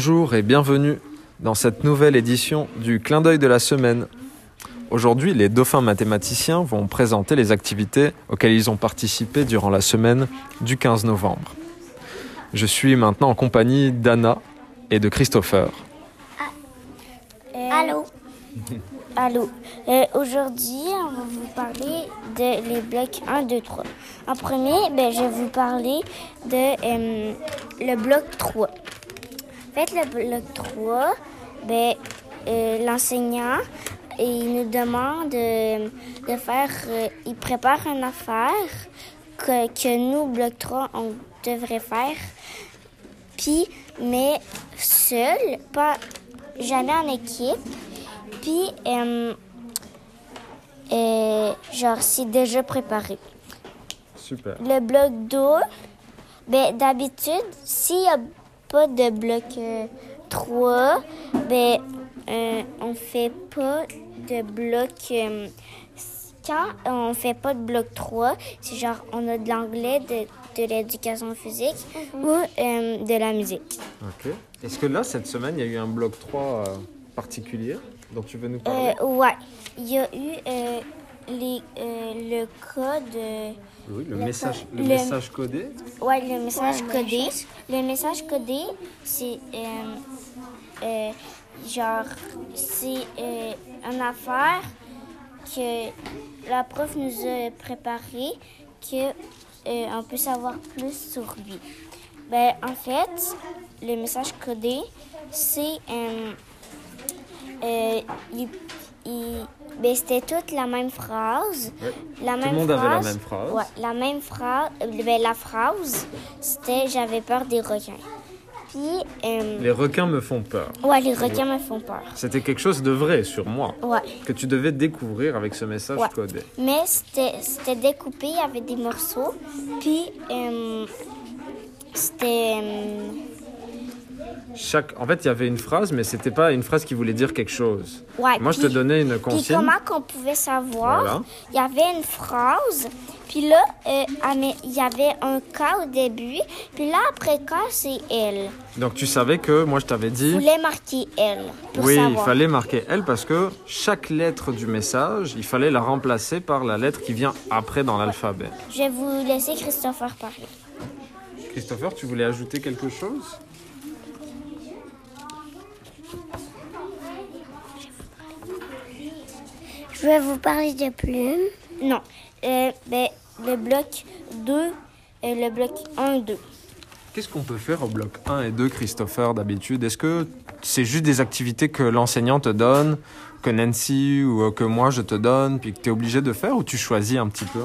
Bonjour et bienvenue dans cette nouvelle édition du Clin d'œil de la semaine. Aujourd'hui, les dauphins mathématiciens vont présenter les activités auxquelles ils ont participé durant la semaine du 15 novembre. Je suis maintenant en compagnie d'Anna et de Christopher. Allô? Allô. Euh, Aujourd'hui, on va vous parler de les blocs 1, 2, 3. En premier, ben, je vais vous parler de euh, le bloc 3. Le bloc 3, ben, euh, l'enseignant, il nous demande euh, de faire, euh, il prépare une affaire que, que nous, bloc 3, on devrait faire. Puis, mais seul, pas jamais en équipe. Puis, genre, c'est déjà préparé. Super. Le bloc 2, ben, d'habitude, s'il n'y a pas de bloc euh, 3, ben, euh, on fait pas de bloc. euh, quand on fait pas de bloc 3, c'est genre, on a de l'anglais, de, de l'éducation physique ou euh, de la musique. Ok. Est-ce que là, cette semaine, il y a eu un bloc 3 euh, particulier dont tu veux nous parler? Euh, ouais, il y a eu euh, les, euh, le code. euh, Oui, le, le message, co- le le- message codé. Ouais, le message codé. Le message codé, c'est euh, euh, genre, c'est euh, une affaire que la prof nous a préparé que euh, on peut savoir plus sur lui. Ben, en fait, le message codé, c'est euh, euh, il- il- ben, c'était toute la même phrase. Ouais. La Tout même le monde avait la phrase. même phrase. Ouais, la même phrase. euh, ben, la phrase, c'était J'avais peur des requins. Puis, euh, Les requins me font peur. ouais, les requins me font peur. C'était quelque chose de vrai sur moi Ouais. que tu devais découvrir avec ce message Ouais. codé. Mais c'était c'était découpé, il y avait des morceaux. Puis, euh, c'était. euh, Chaque... En fait, il y avait une phrase, mais c'était pas une phrase qui voulait dire quelque chose. ouais, Moi, je te puis- donnais une Puis consigne. comment qu'on pouvait savoir? Voilà. Il y avait une phrase, puis là, euh, ah, mais il y avait un K au début, puis là, après K, c'est elle. Donc, tu savais que moi, je t'avais dit. voulais marquer elle Oui, savoir. il fallait marquer elle parce que chaque lettre du message, il fallait la remplacer par la lettre qui vient après dans l'alphabet. Je vais vous laisser Christopher parler. Christopher, tu voulais ajouter quelque chose? Je vais vous parler de plumes. Non, euh, ben, le bloc 2, euh, le bloc 1, 2. Qu'est-ce qu'on peut faire au bloc 1 et 2, Christopher, d'habitude? Est-ce que c'est juste des activités que l'enseignant te donne, que Nancy ou euh, que moi je te donne, puis que tu es obligé de faire ou tu choisis un petit peu?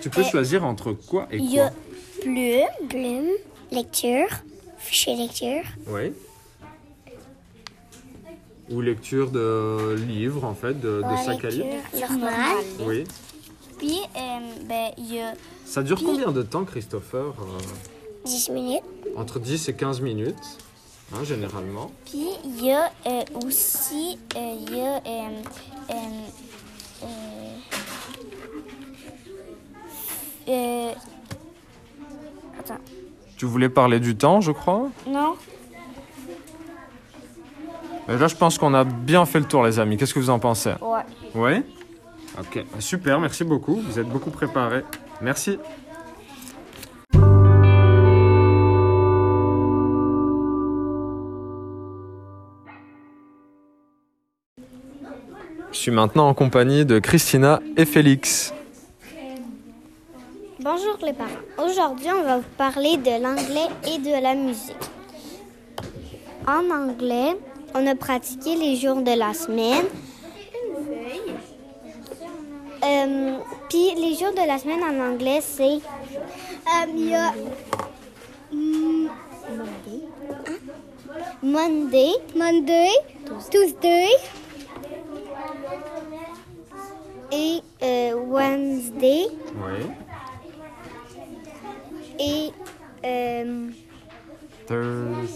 Tu peux Euh, choisir entre quoi et Il y a quoi plume, plume, lecture, fichier lecture. Oui. Ou lecture de livres, en fait, de, de sac à livres normale. Oui. Puis, euh, ben, a Ça dure combien de temps, Christopher Euh, 10 minutes. Entre 10 et 15 minutes, hein, généralement. Puis, il y a euh, aussi, euh, il y a, euh, euh, euh, euh, attends, Tu voulais parler du temps, je crois? Non? Mais Là, je pense qu'on a bien fait le tour, les amis. Qu'est-ce que vous en pensez Ouais. Oui Ok, super, merci beaucoup. Vous êtes beaucoup préparés. Merci. Je suis maintenant en compagnie de Christina et Félix. Bonjour les parents. Aujourd'hui, on va vous parler de l'anglais et de la musique. En anglais, on a pratiqué les jours de la semaine. Euh, Puis les jours de la semaine en anglais, c'est. euh, Il y a. hmm, Monday. Monday. Tuesday. Et euh, Wednesday. Oui. Et. euh, Thursday,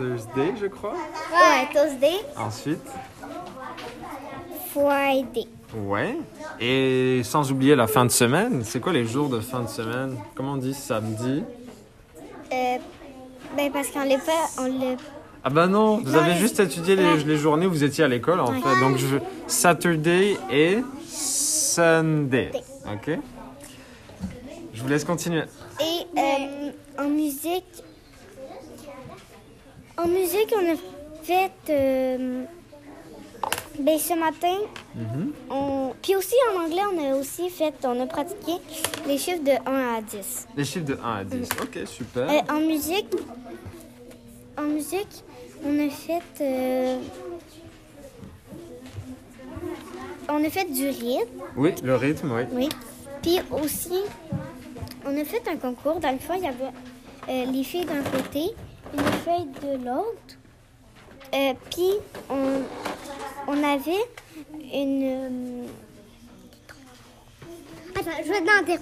je crois. ouais, Thursday. Ensuite. Friday. Ouais. Et sans oublier la fin de semaine. C'est quoi les jours de fin de semaine? Comment on dit samedi? Euh, ben parce qu'on l'a pas, on. Ah bah non, vous Non, avez juste étudié les, Ouais. les journées où vous étiez à l'école en Ouais. fait. Donc je... Saturday et Sunday. Ok Je vous laisse continuer. Et euh, en musique, en musique, on a fait, euh, ben ce matin, Mhm. on, puis aussi en anglais, on a aussi fait, on a pratiqué les chiffres de 1 à 10. Les chiffres de 1 à 10. Ok, super. Euh, en musique, en musique, on a fait, euh, on a fait du rythme. Oui, le rythme, oui. Oui. Puis aussi, on a fait un concours. Dans le fond, il y avait euh, les filles d'un côté, les filles de l'autre. Euh, puis, on, on avait une... euh, Attends, je vais dire.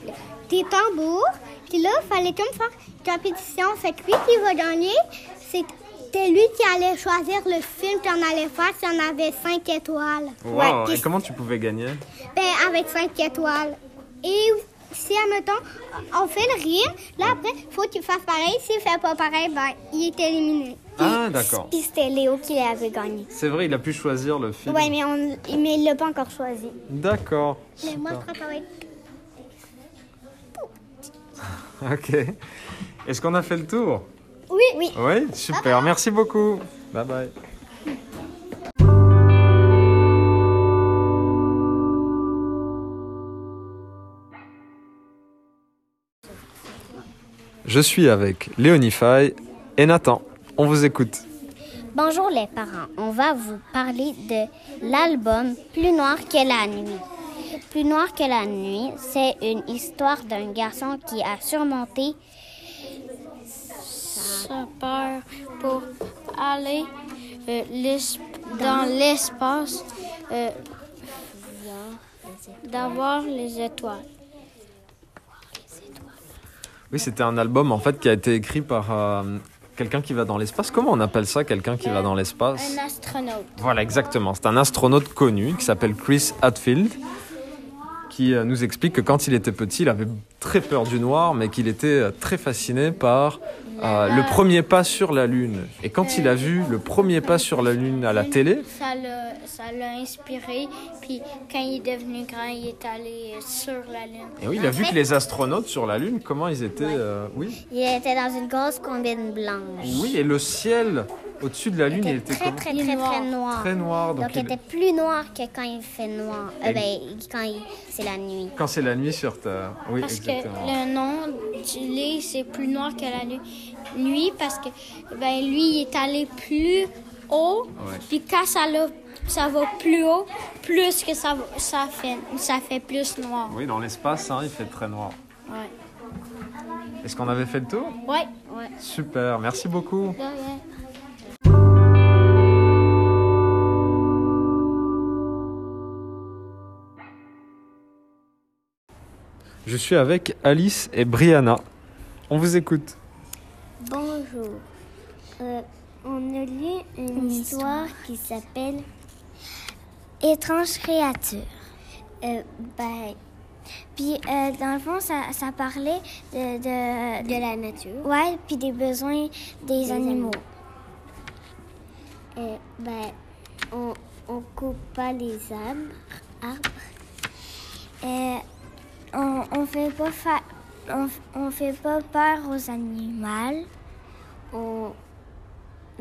Des tambours. Puis là, il fallait comme faire une compétition. Fait que lui qui va gagner, c'était lui qui allait choisir le film qu'on allait faire si on avait cinq étoiles. Wow. puis Et comment tu pouvais gagner? Ben, avec 5 étoiles. Et si, admettons, on fait le rire, là, après, faut qu'il fasse pareil. S'il fait pas pareil, ben, il est éliminé. Ah, d'accord. Puis c'était Léo qui avait gagné. C'est vrai, il a pu choisir le film. Ouais, mais, on, mais il l'a pas encore choisi. D'accord. Mais moi, je que va être- Ok. Est-ce qu'on a fait le tour? Oui. Oui. Oui, super. Merci beaucoup. Bye bye. Je suis avec Léonie Fay et Nathan. On vous écoute. Bonjour les parents. On va vous parler de l'album Plus noir que la nuit. Plus noir que la nuit, c'est une histoire d'un garçon qui a surmonté sa peur pour aller euh, dans l'espace, euh, d'avoir les étoiles. Oui, c'était un album en fait qui a été écrit par euh, quelqu'un qui va dans l'espace. Comment on appelle ça, quelqu'un qui va dans l'espace? Un astronaute. Voilà, exactement. C'est un astronaute connu qui s'appelle Chris Hadfield, qui euh, nous explique que quand il était petit, il avait très peur du noir, mais qu'il était euh, très fasciné par euh, le premier pas sur la Lune. Et quand il a vu le premier pas sur la Lune à la télé, Ça l'a, ça l'a inspiré. Puis quand il est devenu grand, il est allé euh, sur la Lune. et oui, il a vu que les astronautes sur la Lune, comment ils étaient. euh, oui, Il était dans une grosse combine blanche. oui, et le ciel au-dessus de la Lune, il était très, très, très, très noir. Très noir. Donc, il était plus noir que quand il fait noir. Euh, Et- ben, quand il- c'est la nuit. quand c'est la nuit sur Terre. Oui, Parce exactement. que le nom du livre, c'est plus noir que la nu- nuit parce que ben, lui, il est allé plus haut. Puis quand ça, l'a- ça va plus haut, plus que ça, ça, fait, ça fait plus noir. Oui, dans l'espace, hein, il fait très noir. Ouais. Est-ce qu'on avait fait le tour? Ouais. ouais. Super, merci beaucoup. De rien. Je suis avec Alice et Brianna. On vous écoute. Bonjour. Euh, on a lu une, histoire, qui s'appelle Étrange créature. Euh, ben, puis euh, dans le fond, ça, ça parlait de, de, de la nature. Ouais, puis des besoins des, animaux. Euh, ben, on, on coupe pas les arbres. arbres. On, on fait pas fa- on, on fait pas peur aux animaux. On,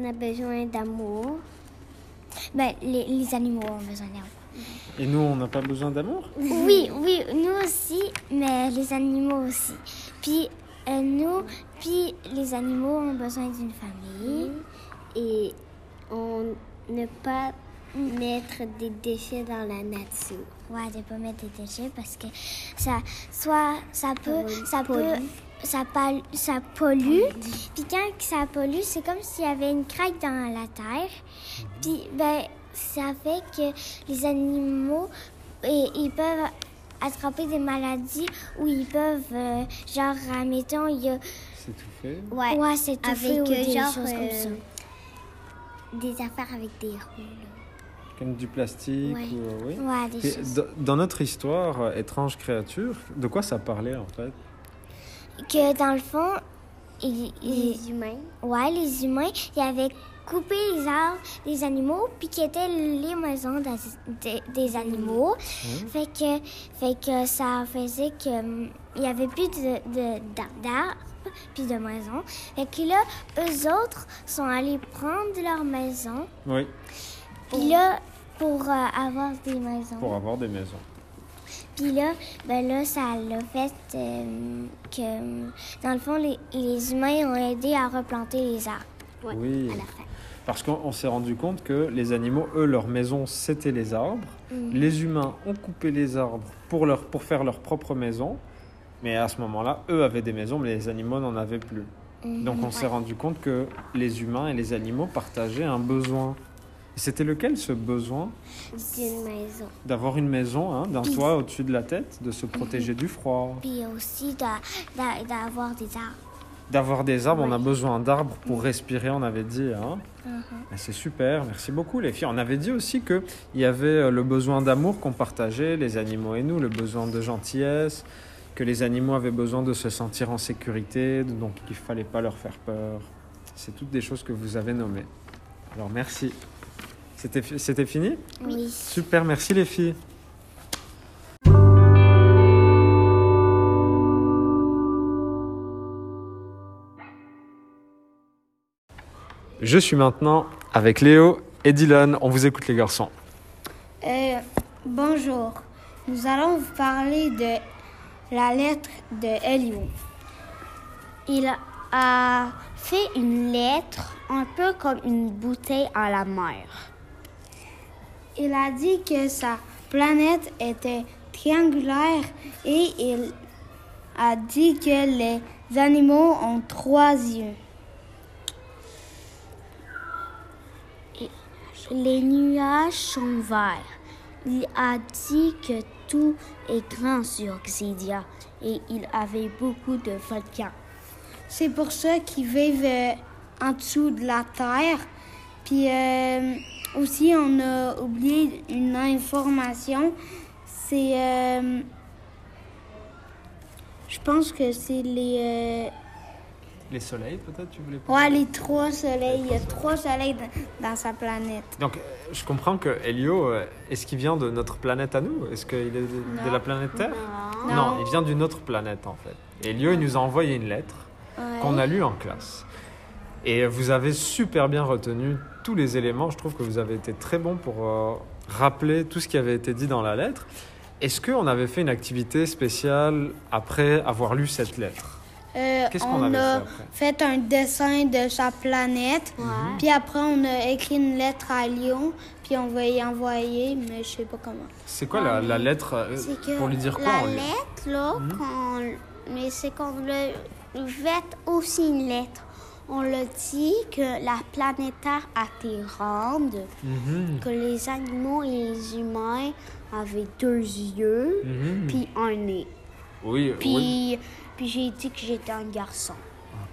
a besoin d'amour. Ben, les, les animaux ont besoin d'amour. Et nous, on n'a pas besoin d'amour? Oui, oui, nous aussi, mais les animaux aussi. Puis euh, nous, puis les animaux ont besoin d'une famille et on ne pas mettre des déchets dans la nature. Ouais, de pas mettre des déchets parce que ça, soit ça peut, ça peut, ça, pal- ça pollue. Puis quand ça pollue, c'est comme s'il y avait une craque dans la terre. Puis ben, ça fait que les animaux, et, ils peuvent attraper des maladies ou ils peuvent, euh, genre, admettons, il y a... C'est tout fait. Ouais, ouais c'est tout fait ou euh, des genre, choses comme euh, ça. Des affaires avec des roues. Comme du plastique Ouais. ou, euh, oui. Ouais, des choses. dans- notre histoire, euh, Étrange créature, de quoi ça parlait en fait? Que dans le fond, Les humains. ouais, les humains, ils avaient coupé les arbres des animaux, puis qui étaient les maisons des, des- des animaux. Fait que, fait que ça faisait que hum, il y avait plus de, de- d'ar- d'arbres puis de maisons. Fait que là, eux autres sont allés prendre leur maison, Oui, puis là, pour euh, avoir des maisons. pour avoir des maisons. Puis là, ben là, ça l'a fait euh, que, dans le fond, les, les humains ont aidé à replanter les arbres Ouais, Oui. à la fin. Parce qu'on on s'est rendu compte que les animaux, eux, leur maison, c'était les arbres. Les humains ont coupé les arbres pour, leur, pour faire leur propre maison. Mais à ce moment-là, eux avaient des maisons, mais les animaux n'en avaient plus. Donc on s'est rendu compte que les humains et les animaux partageaient un besoin. C'était lequel ce besoin D'une maison. D'avoir une maison, hein, d'un toit au-dessus de la tête, de se protéger du froid. Puis aussi d'a- d'a- d'avoir des arbres. D'avoir des arbres, on a besoin d'arbres pour respirer, on avait dit. Hein. Mais C'est super, merci beaucoup les filles. On avait dit aussi qu'il y avait euh, le besoin d'amour qu'on partageait, les animaux et nous, le besoin de gentillesse, que les animaux avaient besoin de se sentir en sécurité, donc qu'il ne fallait pas leur faire peur. C'est toutes des choses que vous avez nommées. Alors merci. C'était fi- C'était fini? Oui. Super, merci les filles. Je suis maintenant avec Léo et Dylan. On vous écoute les garçons. Euh, bonjour. Nous allons vous parler de la lettre de Elio. Il a fait une lettre un peu comme une bouteille à la mer. Il a dit que sa planète était triangulaire et il a dit que les animaux ont trois yeux. Les nuages sont verts. Il a dit que tout est grand sur Xidia et il avait beaucoup de volcans. C'est pour ça qu'ils vivent euh, en dessous de la terre. Puis euh, aussi, on a oublié une information. C'est. euh, je pense que c'est les. euh, Les soleils, peut-être, tu voulais ouais, les trois soleils. Il y a trois soleils dans- dans sa planète. Donc, euh, je comprends que Helio, est-ce qu'il vient de notre planète à nous? Est-ce qu'il est de, de Non. la planète Terre? Non. il vient d'une autre planète en fait. Helio, il nous a envoyé une lettre Ouais. qu'on a lue en classe. Et vous avez super bien retenu tous les éléments. Je trouve que vous avez été très bon pour euh, rappeler tout ce qui avait été dit dans la lettre. Est-ce qu'on avait fait une activité spéciale après avoir lu cette lettre? Euh, Qu'est-ce qu'on on avait a fait fait un dessin de sa planète. Puis après, on a écrit une lettre à Lyon. Puis on va y envoyer, mais je sais pas comment. C'est quoi la, la lettre euh, Pour lui dire quoi la on lui- lettre, là, qu'on- mais c'est qu'on l'a fait aussi une lettre. On l'a dit que la planète Terre était ronde, Mhm, que les animaux et les humains avaient deux yeux, mhm. puis un nez. Oui, oui. Puis, puis j'ai dit que j'étais un garçon.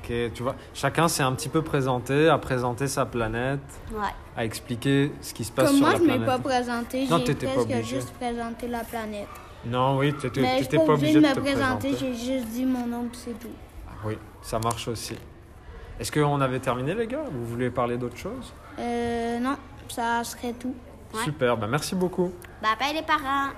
Ok, tu vois, chacun s'est un petit peu présenté, a présenté sa planète, Ouais. a expliqué ce qui se passe Comme sur moi, la je m'ai planète. pas présenté, Non, j'ai pas presque obligé. juste présenté la planète. Non, oui, tu Mais je suis n'étais pas pas obligé de me te présenter, présenter. j'ai juste dit mon nom, puis c'est tout. Ah Oui, ça marche aussi. Est-ce qu'on avait terminé, les gars? Vous voulez parler d'autre chose? Euh, non, ça serait tout. Ouais. Super, bah merci beaucoup. Bye bye les parents.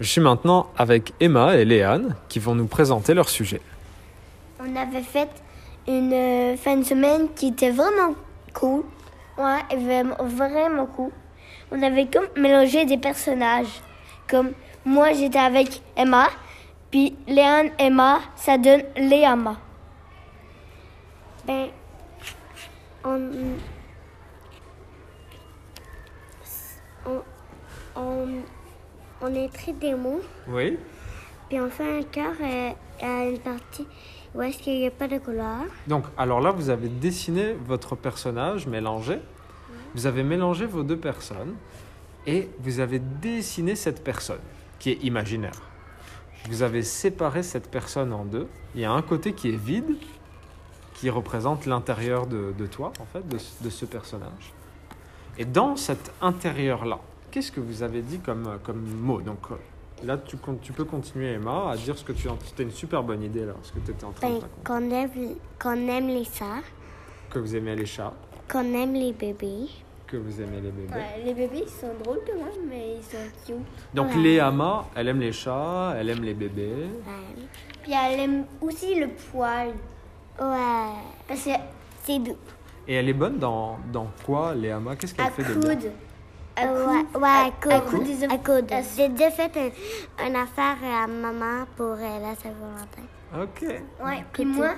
Je suis maintenant avec Emma et Léane qui vont nous présenter leur sujet. On avait fait une euh, fin de semaine qui était vraiment cool. Ouais, vraiment, vraiment cool. On avait comme mélangé des personnages. Comme moi, j'étais avec Emma, puis Léane, Emma, ça donne Léama. Ben, on, on, on, on écrit des mots, Oui puis on fait un cœur à une partie où est-ce qu'il n'y a pas de couleur. Donc, alors là, vous avez dessiné votre personnage mélangé. Vous avez mélangé vos deux personnes et vous avez dessiné cette personne qui est imaginaire. Vous avez séparé cette personne en deux. Il y a un côté qui est vide, qui représente l'intérieur de, de toi, en fait, de, ce- de ce personnage. Et dans cet intérieur-là, qu'est-ce que vous avez dit comme, comme mot? Donc euh, là, tu, peux continuer, Emma, à dire ce que tu... C'était une super bonne idée, là, ce que tu étais en train de Ben, raconter. qu'on aime, qu'on aime les chats, Que vous aimez les chats, qu'on aime les bébés. que vous aimez les bébés. Ouais, les bébés, ils sont drôles quand même, mais ils sont cute. Donc Ouais. Léa Ama, elle aime les chats, elle aime les bébés. Ouais. Puis elle aime aussi le poil. Ouais. Parce que C'est doux. Et elle est bonne dans, dans quoi, Léa Ama Qu'est-ce qu'elle à fait de bien? Coude. À ouais, coude. ouais, à à coude. coude À coude. à- J'ai déjà fait un- une affaire à maman pour euh, la Saint-Valentin. Ok. Ouais, puis moi,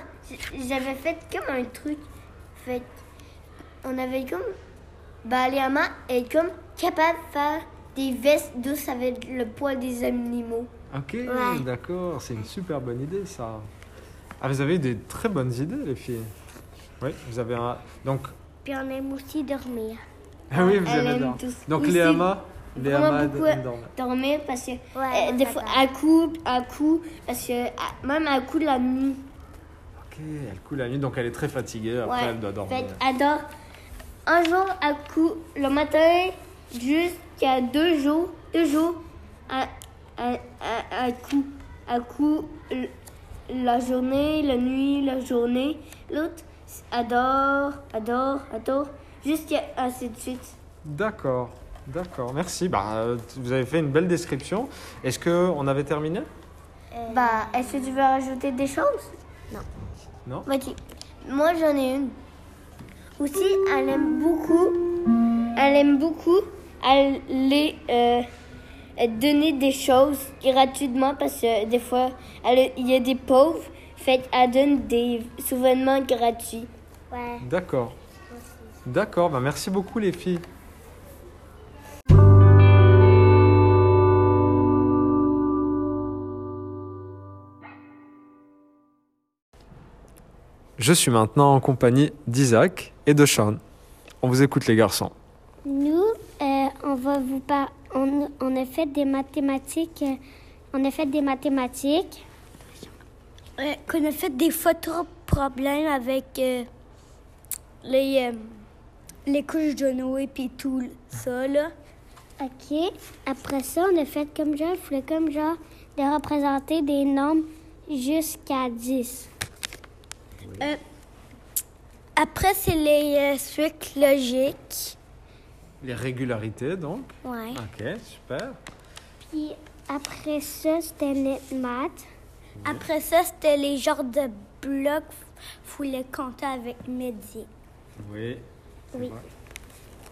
j'avais fait comme un truc. Fait on avait comme. Bah, Léama est comme capable de faire des vestes douces avec le poil des animaux. Ok, Ouais. d'accord, c'est une super bonne idée ça. Ah, vous avez des très bonnes idées, les filles. Oui, vous avez un. Donc, Puis on aime aussi dormir. ah oui, vous elle aimez aime dormir. tous. Donc, Léama Vraiment beaucoup aime dormir. dormir parce que Ouais, euh, des fois à coup, à coup, parce que à- même à coup de la nuit. Ok, elle coule la nuit, donc elle est très fatiguée, après Ouais. elle doit dormir. Fait elle dort un jour à coup le matin jusqu'à deux jours, deux jours à, à, à, à coup, à coup la journée, la nuit, la journée. L'autre adore, adore, adore, jusqu'à ainsi de suite. D'accord, d'accord, merci. Bah, vous avez fait une belle description. Est-ce qu'on avait terminé? Bah, est-ce que tu veux rajouter des choses? Non? Vas-y. Moi, j'en ai une. Aussi, elle aime beaucoup. Elle aime beaucoup aller euh, donner des choses gratuitement parce que des fois, elle- il y a des pauvres. Fait qu'elle donne des souvenirs gratuits. Ouais. D'accord. D'accord, bah merci beaucoup les filles. Je suis maintenant en compagnie d'Isaac et de Sean. On vous écoute les garçons. Nous, euh, on va vous par... on, on a fait des mathématiques. euh, on a fait des mathématiques. Euh, qu'on a fait des photos problèmes avec euh, les, les couches de Noé puis tout ça là. Ok. Après ça, on a fait comme genre, il fallait comme genre de représenter des nombres jusqu'à 10. Euh, Après, c'est les euh, suites logiques. Les régularités donc. Ouais. Ok, super. Puis après ça, c'était net maths. Après ça, c'était les genres de blocs faut les compter avec Mehdi. Oui. Oui. vrai.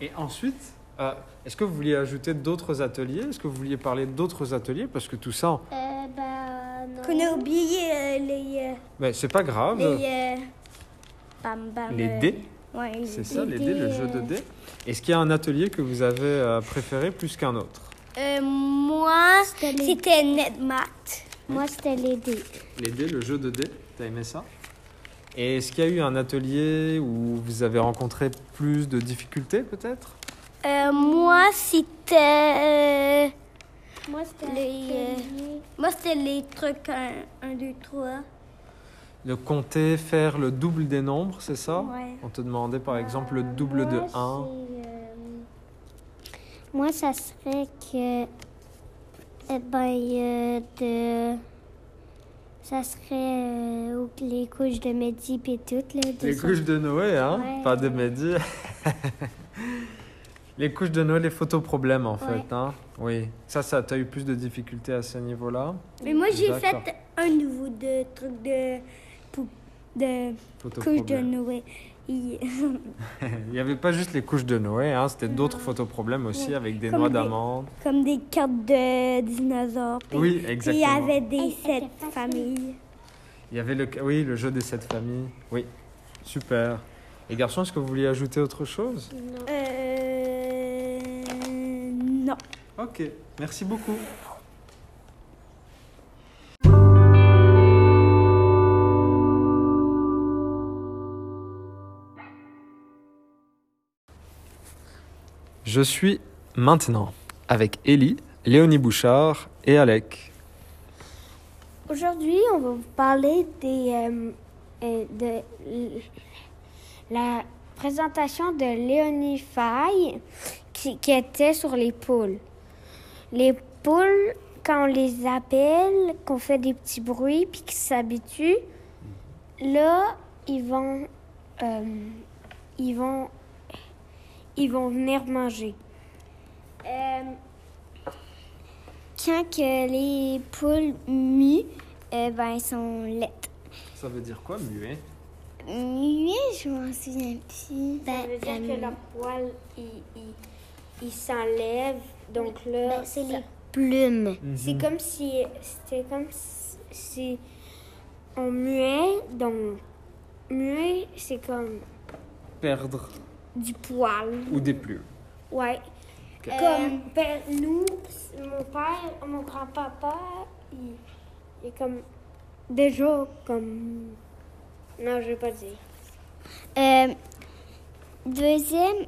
Et ensuite, euh, est-ce que vous vouliez ajouter d'autres ateliers? Est-ce que vous vouliez parler d'autres ateliers? Parce que tout ça, Euh, ben, non. Qu'on a oublié euh, les. mais c'est pas grave. les euh, Bam, bam, Les dés ouais, les- C'est ça, les dés, le jeu de dés. Est-ce qu'il y a un atelier que vous avez euh, préféré plus qu'un autre? Euh, moi, C'était NetMath. Moi, c'était les dés. Les dés, le jeu de dés, t'as aimé ça? Et est-ce qu'il y a eu un atelier où vous avez rencontré plus de difficultés peut-être? Euh, moi, c'était. euh, Moi, c'était Les, euh, moi, c'était les trucs 1, 2, 3. De compter, faire le double des nombres, c'est ça Ouais. On te demandait par exemple le double de 1. Moi, ça serait que. Eh ben, euh, de. Ça serait euh, les couches de Mehdi puis tout, là. Les couches de Noé, hein Ouais. Pas de Mehdi. les couches de Noé, les photos problèmes en Ouais. fait, hein Oui. Ça, ça t'as eu plus de difficultés à ce niveau-là Mais moi, j'ai fait un nouveau de truc de. De Photos couche de. Noé. Il- n'y avait pas juste les couches de Noé, hein, c'était d'autres photos problèmes aussi avec des Comme noix d'amandes. comme des cartes de dinosaures. Puis- Oui, puis Il y exactement. avait des sept familles. Il y avait le, oui, le jeu des sept familles. Oui, super. Et garçons, est-ce que vous vouliez ajouter autre chose? Euh. Non. Ok, merci beaucoup. Je suis maintenant avec Ellie, Léonie Bouchard et Alec. Aujourd'hui, on va vous parler euh, de la présentation de Léonie Faye qui, étaient sur les poules. Les poules, quand on les appelle, qu'on fait des petits bruits puis qu'ils s'habituent, là, ils vont, euh, ils vont, ils vont venir manger. Euh, quand que les poules muent, euh, ben, elles sont laites. Ça veut dire quoi, muet Muet, je m'en souviens plus. Ben, Ça veut dire euh, que leur poil, il, il, il s'enlève. Donc là, Ben, c'est les plumes. c'est comme si c'était comme si, si on muait. Donc muet, c'est comme Perdre du poil. ou des plumes. Ouais. Ok. Comme ben, nous, mon père, mon grand-papa, il, il est comme déjà comme. Non, je vais pas dire. Euh, deuxième,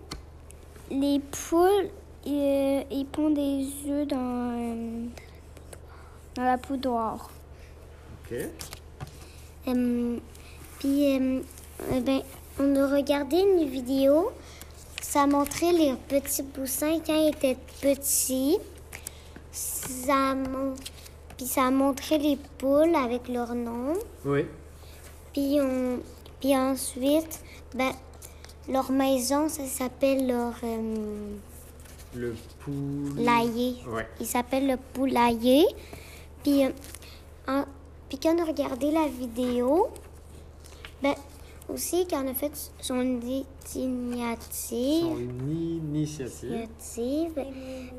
les poules, ils, ils pondent des œufs dans, euh, dans la poudroire. Ok. Euh, puis, euh, euh, ben, on a regardé une vidéo. Ça montrait les petits poussins quand ils étaient petits. Ça, mon- puis ça montrait les poules avec leur nom. Oui. Puis, on, puis ensuite, ben, leur maison, ça s'appelle leur euh, Le poule. lailler. Ouais. Il s'appelle le poulailler. Puis, euh, en- puis quand on a regardé la vidéo, ben, aussi quand on a fait son initiative, Son initiative. initiative,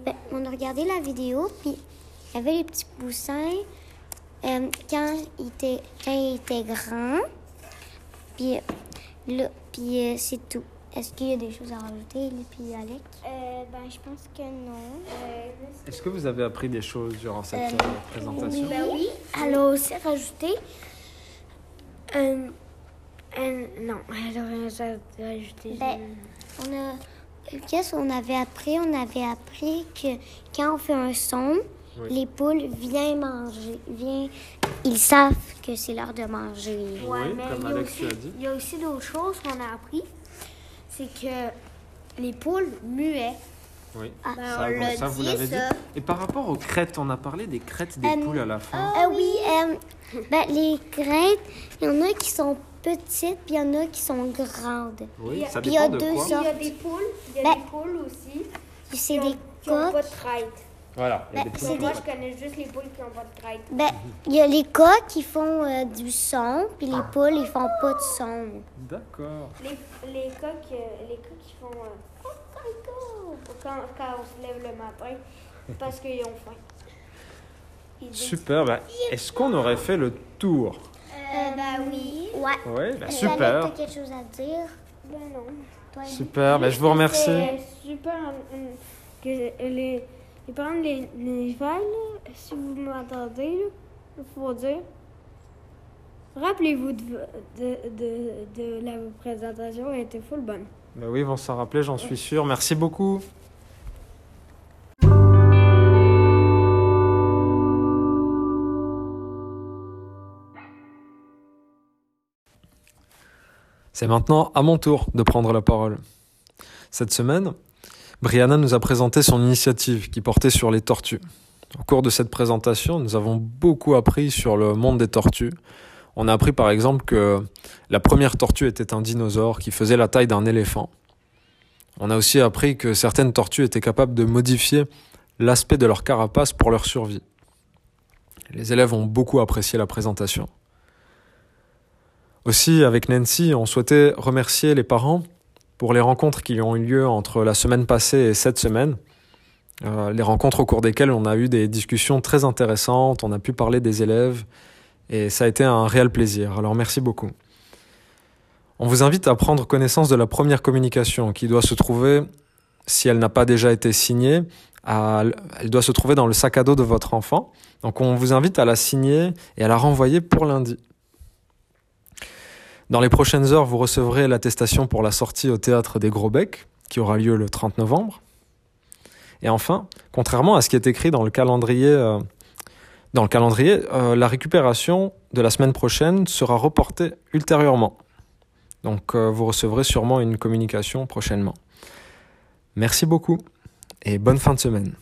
ben, on a regardé la vidéo, puis il y avait les petits poussins euh, quand ils étaient, quand ils étaient grands. Puis, là, puis euh, c'est tout. Est-ce qu'il y a des choses à rajouter, puis Alec? Euh, ben, je pense que non. Est-ce que vous avez appris des choses durant cette euh, présentation? Ben oui. Elle a aussi rajouté. Euh, non, elle a rien rajouté. Ben, on a. Qu'est-ce qu'on avait appris? On avait appris que quand on fait un son, Oui. les poules viennent manger. Viennent, ils savent que c'est l'heure de manger. Oui, mais comme il y a Alex aussi- l'a dit. Il y a aussi d'autres choses qu'on a appris. C'est que les poules muaient. Oui. Ah, Ben, ça, on ça, vous dit, l'avez dit. ça. Et par rapport aux crêtes, on a parlé des crêtes des Euh, poules à la fin. Ah oui, euh, ben, les crêtes, il y en a qui sont petites, puis il y en a qui sont grandes. oui, ça puis il y a dépend de deux quoi. Il y a des poules, il y a Ben, des poules aussi C'est des qui ont pas coques. de crête. Voilà, il y a Ben, des poules. Moi, je connais juste les poules qui ont pas de crête. Ben, il y a les coques qui font euh, du son, puis les poules, ils font pas de son. D'accord. Les, les coqs, euh, les coqs qui font euh, quand, quand on se lève le matin parce qu'ils ont faim. Ils Super. ben, Est-ce qu'on aurait fait le tour? Euh, ben oui. Ouais. Oui, ben, Alec, super. t'as quelque chose à dire? Ben non. Toi, Super, ben, je vous remercie. C'est super euh, que les, les parents les, les là, si vous m'entendez, il faut dire. Rappelez-vous de, de, de, de la présentation, elle était full bonne. Ben oui, ils vont s'en rappeler, j'en suis sûr. Merci beaucoup. C'est maintenant à mon tour de prendre la parole. Cette semaine, Brianna nous a présenté son initiative qui portait sur les tortues. Au cours de cette présentation, nous avons beaucoup appris sur le monde des tortues. On a appris par exemple que la première tortue était un dinosaure qui faisait la taille d'un éléphant. On a aussi appris que certaines tortues étaient capables de modifier l'aspect de leur carapace pour leur survie. Les élèves ont beaucoup apprécié la présentation. Aussi, avec Nancy, on souhaitait remercier les parents pour les rencontres qui ont eu lieu entre la semaine passée et cette semaine. Euh, les rencontres au cours desquelles on a eu des discussions très intéressantes, on a pu parler des élèves et ça a été un réel plaisir. Alors merci beaucoup. On vous invite à prendre connaissance de la première communication qui doit se trouver, si elle n'a pas déjà été signée, elle doit se trouver dans le sac à dos de votre enfant. Donc on vous invite à la signer et à la renvoyer pour lundi. Dans les prochaines heures, vous recevrez l'attestation pour la sortie au théâtre des Gros Becs, qui aura lieu le 30 novembre. Et enfin, contrairement à ce qui est écrit dans le calendrier, euh, euh, la récupération de la semaine prochaine sera reportée ultérieurement. Donc euh, vous recevrez sûrement une communication prochainement. Merci beaucoup. et bonne fin de semaine.